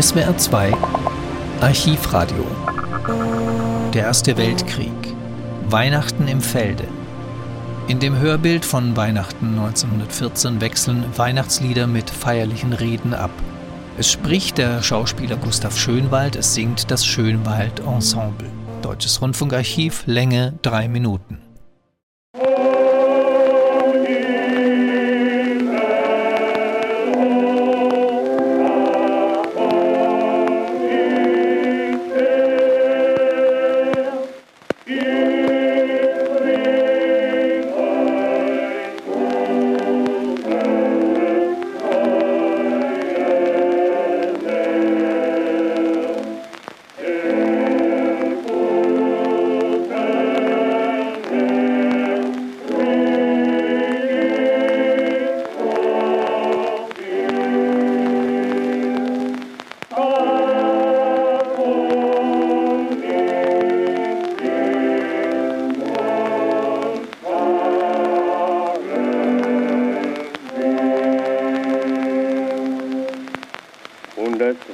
SWR 2 Archivradio Der Erste Weltkrieg Weihnachten im Felde In dem Hörbild von Weihnachten 1914 wechseln Weihnachtslieder mit feierlichen Reden ab. Es spricht der Schauspieler Gustav Schönwald, es singt das Schönwald Ensemble. Deutsches Rundfunkarchiv, Länge drei Minuten.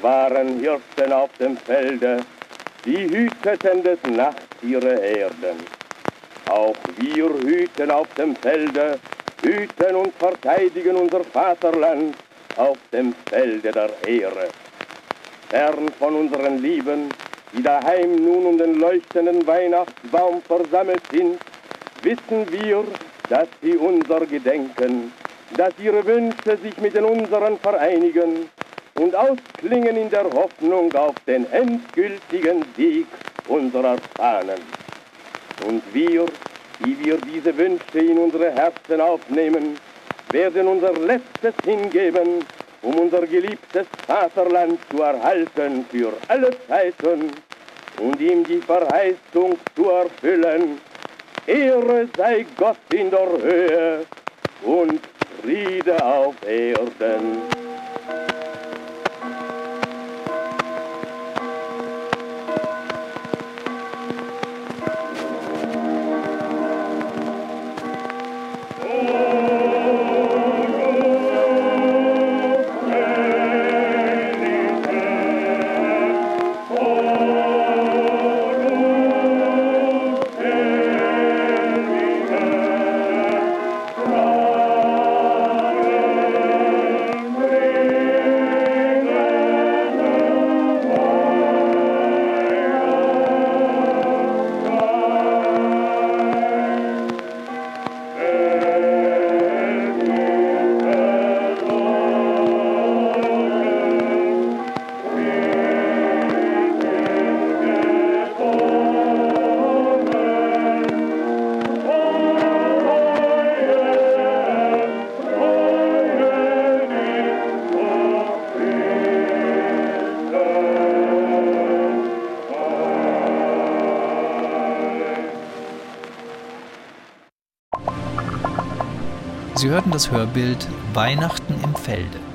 Waren Hirten auf dem Felde, die hüteten des Nachts ihre Herden. Auch wir hüten auf dem Felde, hüten und verteidigen unser Vaterland auf dem Felde der Ehre. Fern von unseren Lieben, die daheim nun um den leuchtenden Weihnachtsbaum versammelt sind, wissen wir, dass sie unser gedenken, dass ihre Wünsche sich mit den unseren vereinigen und ausklingen in der Hoffnung auf den endgültigen Sieg unserer Fahnen. Und wir, die wir diese Wünsche in unsere Herzen aufnehmen, werden unser Letztes hingeben, um unser geliebtes Vaterland zu erhalten für alle Zeiten und ihm die Verheißung zu erfüllen. Ehre sei Gott in der Höhe und Friede auf Erden. Sie hörten das Hörbild Weihnachten im Felde.